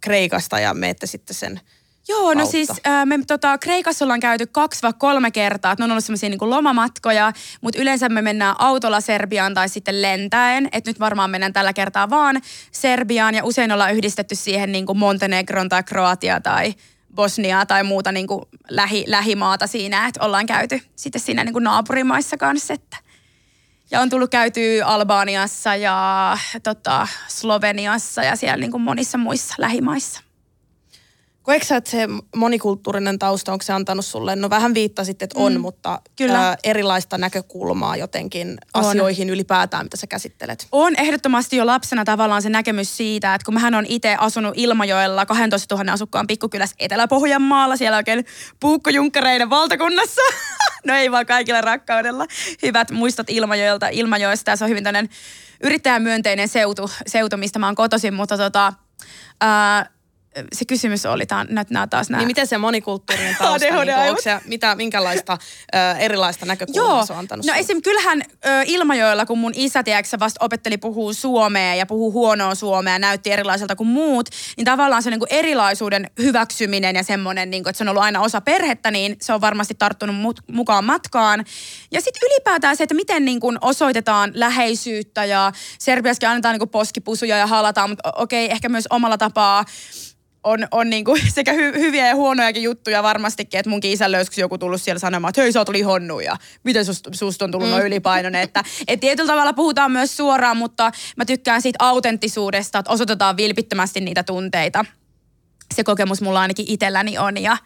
Kreikasta ja meette sitten sen Joo, no kautta. siis äh, me tota, Kreikassa ollaan käyty kaksi vai kolme kertaa, että ne on ollut semmoisia niin lomamatkoja, mutta yleensä me mennään autolla Serbiaan tai sitten lentäen, että nyt varmaan mennään tällä kertaa vaan Serbiaan ja usein ollaan yhdistetty siihen niin kuin Montenegron tai Kroatia tai Bosnia tai muuta niin kuin lähi, lähimaata siinä, että ollaan käyty sitten siinä niin kuin naapurimaissa kanssa, että ja on tullut käytyä Albaniassa ja tota, Sloveniassa ja siellä niin kuin monissa muissa lähimaissa. Koetko sä, että se monikulttuurinen tausta, onko se antanut sulle, no vähän viittasit, että on, mm, mutta kyllä. Ää, erilaista näkökulmaa jotenkin on. asioihin ylipäätään, mitä sä käsittelet? On ehdottomasti jo lapsena tavallaan se näkemys siitä, että kun mähän on itse asunut Ilmajoella 12 000 asukkaan pikkukylässä Etelä-Pohjanmaalla, siellä oikein puukkojunkkareiden valtakunnassa. no ei vaan kaikilla rakkaudella. Hyvät muistot Ilmajoelta, Ilmajoesta ja se on hyvin tämmöinen yrittäjämyönteinen seutu, seutu, mistä mä oon kotoisin, mutta tota, ää, se kysymys oli, tää, nyt nämä taas nämä. Niin miten se monikulttuurinen tausta, niin kuin, onko se mitä, minkälaista ö, erilaista näkökulmaa Joo. se on antanut No esim. kyllähän ö, Ilmajoella, kun mun isä tiedätkö, vasta opetteli puhuu suomea ja puhuu huonoa suomea ja näytti erilaiselta kuin muut, niin tavallaan se niin kuin erilaisuuden hyväksyminen ja semmoinen, niin kuin, että se on ollut aina osa perhettä, niin se on varmasti tarttunut mut, mukaan matkaan. Ja sitten ylipäätään se, että miten niin kuin osoitetaan läheisyyttä ja Serbiaskin annetaan niin kuin poskipusuja ja halataan, mutta okei, ehkä myös omalla tapaa on, on niinku sekä hy, hyviä ja huonojakin juttuja varmastikin, että munkin isä löysi joku tullut siellä sanomaan, että hei sä oot honnu ja miten susta, susta on tullut mm. ylipainoinen. Että et tietyllä tavalla puhutaan myös suoraan, mutta mä tykkään siitä autenttisuudesta, että osoitetaan vilpittömästi niitä tunteita. Se kokemus mulla ainakin itselläni on ja,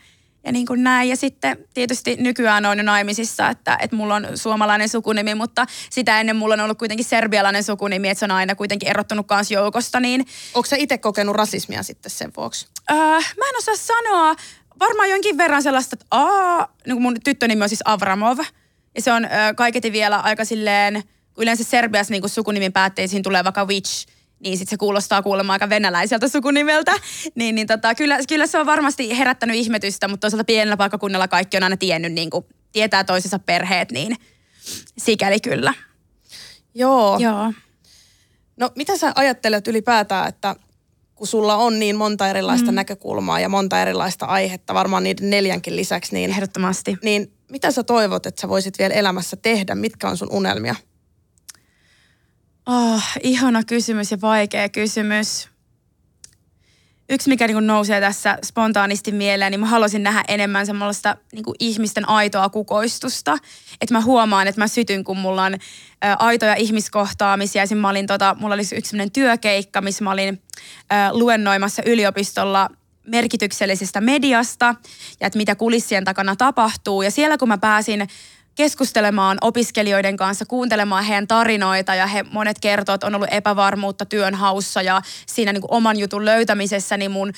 ja niin kuin näin. Ja sitten tietysti nykyään on jo naimisissa, että, että mulla on suomalainen sukunimi, mutta sitä ennen mulla on ollut kuitenkin serbialainen sukunimi, että se on aina kuitenkin erottunut kanssa joukosta. Niin... Onko se itse kokenut rasismia sitten sen vuoksi? Öö, mä en osaa sanoa. Varmaan jonkin verran sellaista, että aa, niin mun tyttönimi on siis Avramov. Ja se on öö, kaiketi vielä aika silleen, yleensä Serbiassa niin sukunimin päätteisiin tulee vaikka witch – niin sitten se kuulostaa kuulemma aika venäläiseltä sukunimeltä. Niin, niin tota, kyllä, kyllä se on varmasti herättänyt ihmetystä, mutta toisaalta pienellä paikkakunnalla kaikki on aina tiennyt, niin kuin, tietää toisensa perheet, niin sikäli kyllä. Joo. Joo. No mitä sä ajattelet ylipäätään, että kun sulla on niin monta erilaista mm. näkökulmaa ja monta erilaista aihetta, varmaan niiden neljänkin lisäksi, niin, Ehdottomasti. niin mitä sä toivot, että sä voisit vielä elämässä tehdä? Mitkä on sun unelmia? Oh, ihana kysymys ja vaikea kysymys. Yksi, mikä niin nousee tässä spontaanisti mieleen, niin mä haluaisin nähdä enemmän semmoista niin ihmisten aitoa kukoistusta. Että mä huomaan, että mä sytyn, kun mulla on ä, aitoja ihmiskohtaamisia. Esimerkiksi mä olin, tota, mulla oli yksi semmoinen työkeikka, missä mä olin ä, luennoimassa yliopistolla merkityksellisestä mediasta ja että mitä kulissien takana tapahtuu. Ja siellä kun mä pääsin keskustelemaan opiskelijoiden kanssa, kuuntelemaan heidän tarinoita ja he monet kertoo, että on ollut epävarmuutta työn haussa ja siinä niin kuin oman jutun löytämisessä, niin mun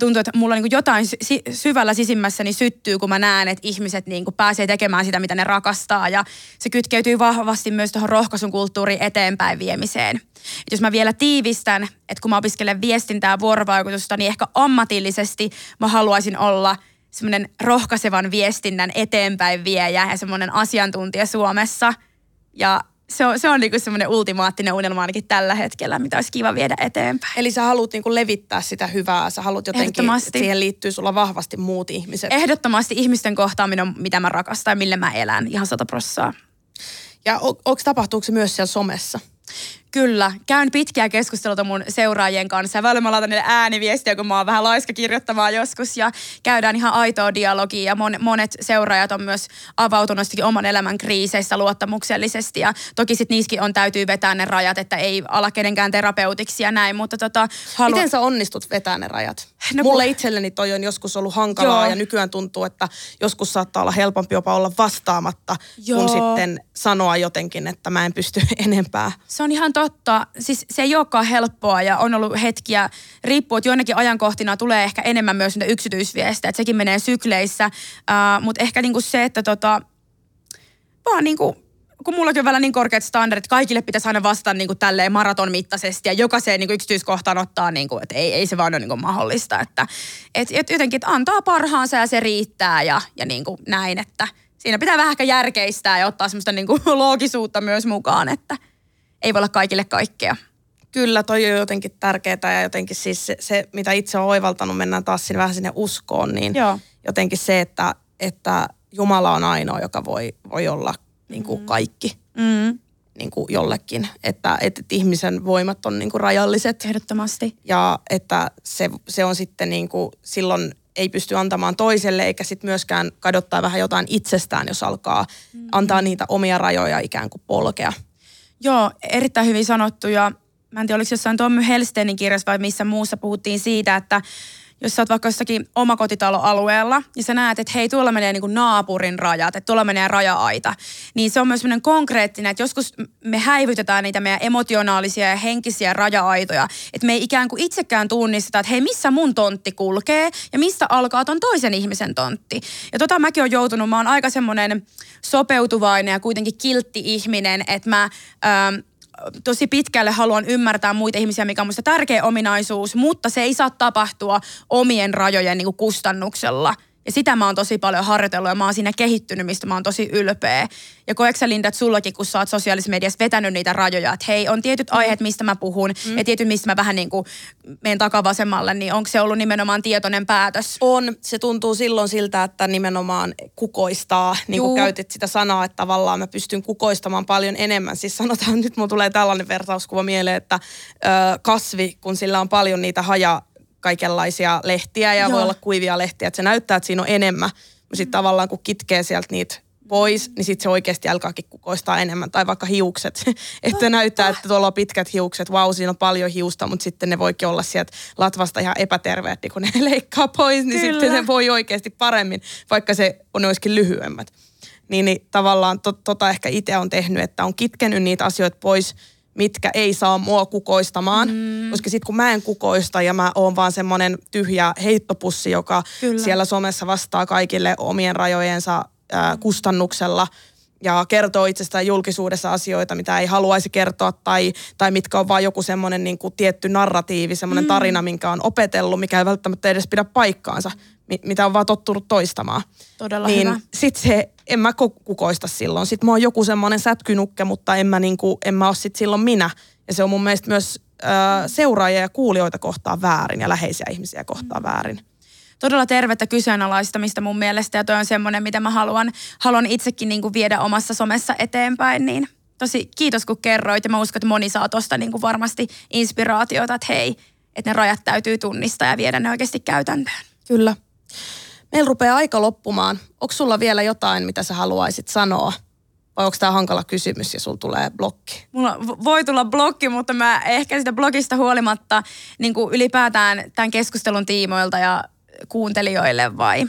tuntuu, että mulla niin jotain sy- syvällä sisimmässäni syttyy, kun mä näen, että ihmiset niin pääsee tekemään sitä, mitä ne rakastaa. Ja se kytkeytyy vahvasti myös tuohon rohkaisun kulttuuriin eteenpäin viemiseen. Et jos mä vielä tiivistän, että kun mä opiskelen viestintää ja vuorovaikutusta, niin ehkä ammatillisesti mä haluaisin olla – semmoinen rohkaisevan viestinnän eteenpäin viejä ja semmoinen asiantuntija Suomessa. Ja se on, se on niinku semmoinen ultimaattinen unelma ainakin tällä hetkellä, mitä olisi kiva viedä eteenpäin. Eli sä haluat niinku levittää sitä hyvää, sä haluat jotenkin, että siihen liittyy sulla vahvasti muut ihmiset. Ehdottomasti ihmisten kohtaaminen on mitä mä rakastan ja millä mä elän, ihan sata prossaa. Ja on, onko tapahtuuko se myös siellä somessa? Kyllä, käyn pitkiä keskusteluita mun seuraajien kanssa ja välillä mä laitan niille ääniviestiä, kun mä oon vähän laiska kirjoittamaan joskus ja käydään ihan aitoa dialogia ja mon, monet seuraajat on myös avautunut oman elämän kriiseistä luottamuksellisesti ja toki sit niissäkin on täytyy vetää ne rajat, että ei ala kenenkään terapeutiksi ja näin, mutta tota... Halu... Miten sä onnistut vetää ne rajat? No, Mulle kun... itselleni toi on joskus ollut hankalaa Joo. ja nykyään tuntuu, että joskus saattaa olla helpompi jopa olla vastaamatta, Joo. kun sitten sanoa jotenkin, että mä en pysty enempää. Se on ihan totta. Siis se ei olekaan helppoa ja on ollut hetkiä, riippuu, että joinakin ajankohtina tulee ehkä enemmän myös niitä yksityisviestejä, että sekin menee sykleissä. Uh, Mutta ehkä niinku se, että tota, vaan niinku, kun mullakin on vielä niin korkeat standardit, kaikille pitäisi aina vastata niin kuin tälleen maratonmittaisesti ja jokaiseen niin kuin yksityiskohtaan ottaa, niin kuin, että ei, ei se vaan ole niin kuin mahdollista. Että, et, et jotenkin että antaa parhaansa ja se riittää ja, ja niin kuin näin, että siinä pitää vähän järkeistää ja ottaa semmoista niin kuin loogisuutta myös mukaan, että – ei voi olla kaikille kaikkea. Kyllä, toi on jotenkin tärkeää ja jotenkin siis se, se mitä itse olen oivaltanut, mennään taas sinne vähän sinne uskoon, niin Joo. jotenkin se, että, että Jumala on ainoa, joka voi, voi olla niin kuin mm. kaikki mm. Niin kuin jollekin. Että, että ihmisen voimat on niin kuin rajalliset. Ehdottomasti. Ja että se, se on sitten niin kuin silloin ei pysty antamaan toiselle, eikä sitten myöskään kadottaa vähän jotain itsestään, jos alkaa mm. antaa niitä omia rajoja ikään kuin polkea. Joo, erittäin hyvin sanottu ja mä en tiedä, oliko jossain Tommy Helsteinin kirjassa vai missä muussa puhuttiin siitä, että jos sä oot vaikka jossakin omakotitaloalueella ja sä näet, että hei, tuolla menee niin naapurin rajat, että tuolla menee raja-aita, niin se on myös sellainen konkreettinen, että joskus me häivytetään niitä meidän emotionaalisia ja henkisiä raja-aitoja, että me ei ikään kuin itsekään tunnisteta, että hei, missä mun tontti kulkee ja mistä alkaa ton toisen ihmisen tontti. Ja tota mäkin olen joutunut, mä oon aika semmoinen sopeutuvainen ja kuitenkin kiltti ihminen, että mä... Ähm, tosi pitkälle haluan ymmärtää muita ihmisiä, mikä on musta tärkeä ominaisuus, mutta se ei saa tapahtua omien rajojen niin kustannuksella. Ja sitä mä oon tosi paljon harjoitellut ja mä oon siinä kehittynyt, mistä mä oon tosi ylpeä. Ja koetko Linda, että sullakin, kun sä oot sosiaalisessa mediassa vetänyt niitä rajoja, että hei, on tietyt mm. aiheet, mistä mä puhun mm. ja tietyt, mistä mä vähän niin kuin menen takavasemmalle, niin onko se ollut nimenomaan tietoinen päätös? On. Se tuntuu silloin siltä, että nimenomaan kukoistaa, niin kuin käytit sitä sanaa, että tavallaan mä pystyn kukoistamaan paljon enemmän. Siis sanotaan, nyt mulla tulee tällainen vertauskuva mieleen, että ö, kasvi, kun sillä on paljon niitä haja kaikenlaisia lehtiä ja Joo. voi olla kuivia lehtiä, että se näyttää, että siinä on enemmän. Mutta sitten tavallaan kun kitkee sieltä niitä pois, niin sitten se oikeasti alkaakin kukoistaa enemmän. Tai vaikka hiukset, että näyttää, että tuolla on pitkät hiukset, vau, siinä on paljon hiusta, mutta sitten ne voikin olla sieltä latvasta ihan epäterveet, niin kun ne leikkaa pois, niin Kyllä. sitten se voi oikeasti paremmin, vaikka se on olisikin lyhyemmät. Niin, niin tavallaan to, tota ehkä itse on tehnyt, että on kitkenyt niitä asioita pois – mitkä ei saa mua kukoistamaan. Mm. Koska sitten kun mä en kukoista ja mä oon vaan semmoinen tyhjä heittopussi, joka Kyllä. siellä somessa vastaa kaikille omien rajojensa ää, kustannuksella ja kertoo itsestään julkisuudessa asioita, mitä ei haluaisi kertoa tai, tai mitkä on vaan joku semmoinen niin kuin tietty narratiivi, semmoinen mm. tarina, minkä on opetellut, mikä ei välttämättä edes pidä paikkaansa, mitä on vaan tottunut toistamaan. Todella niin hyvä. Sit se en mä kukoista silloin. Sitten mä oon joku semmoinen sätkynukke, mutta en mä, niinku, en mä ole sit silloin minä. Ja se on mun mielestä myös äh, seuraajia ja kuulijoita kohtaan väärin ja läheisiä ihmisiä kohtaan mm. väärin. todella tervettä kyseenalaistamista mun mielestä ja toi on semmoinen, mitä mä haluan, haluan itsekin niin kuin viedä omassa somessa eteenpäin, niin tosi kiitos kun kerroit ja mä uskon, että moni saa tosta niin kuin varmasti inspiraatiota, että hei, että ne rajat täytyy tunnistaa ja viedä ne oikeasti käytäntöön. Kyllä. Meillä rupeaa aika loppumaan. Onko sulla vielä jotain, mitä sä haluaisit sanoa? Vai onko tämä hankala kysymys ja sulla tulee blokki? Mulla voi tulla blokki, mutta mä ehkä sitä blogista huolimatta niin kuin ylipäätään tämän keskustelun tiimoilta ja kuuntelijoille vai?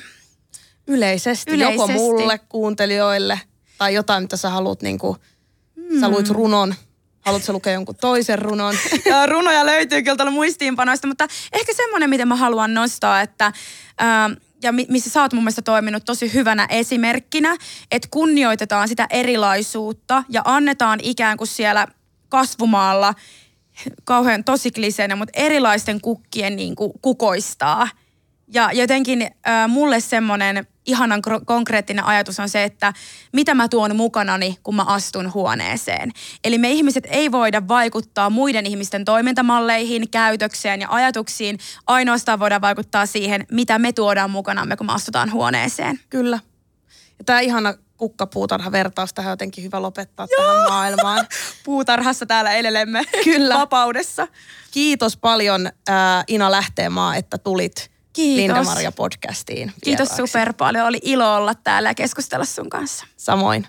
Yleisesti, Yleisesti. joko mulle, kuuntelijoille tai jotain, mitä sä haluat, niin kuin, hmm. sä luit runon, Haluatko lukea jonkun toisen runon? ja runoja löytyy kyllä tuolla muistiinpanoista, mutta ehkä semmoinen, mitä mä haluan nostaa, että... Ää, ja missä sä oot mun mielestä toiminut tosi hyvänä esimerkkinä, että kunnioitetaan sitä erilaisuutta ja annetaan ikään kuin siellä kasvumaalla kauhean tosi kliseenä, mutta erilaisten kukkien niin kuin kukoistaa. Ja jotenkin äh, mulle semmoinen ihanan konkreettinen ajatus on se, että mitä mä tuon mukanani, kun mä astun huoneeseen. Eli me ihmiset ei voida vaikuttaa muiden ihmisten toimintamalleihin, käytökseen ja ajatuksiin. Ainoastaan voidaan vaikuttaa siihen, mitä me tuodaan mukanamme, kun me astutaan huoneeseen. Kyllä. Ja tämä ihana kukkapuutarha-vertaus tähän jotenkin hyvä lopettaa Joo. tähän maailmaan. Puutarhassa täällä elelemme. Kyllä. Vapaudessa. Kiitos paljon äh, Ina Lähteenmaa, että tulit Kiitos. Linda Maria podcastiin. Kiitos super paljon. Oli ilo olla täällä ja keskustella sun kanssa. Samoin.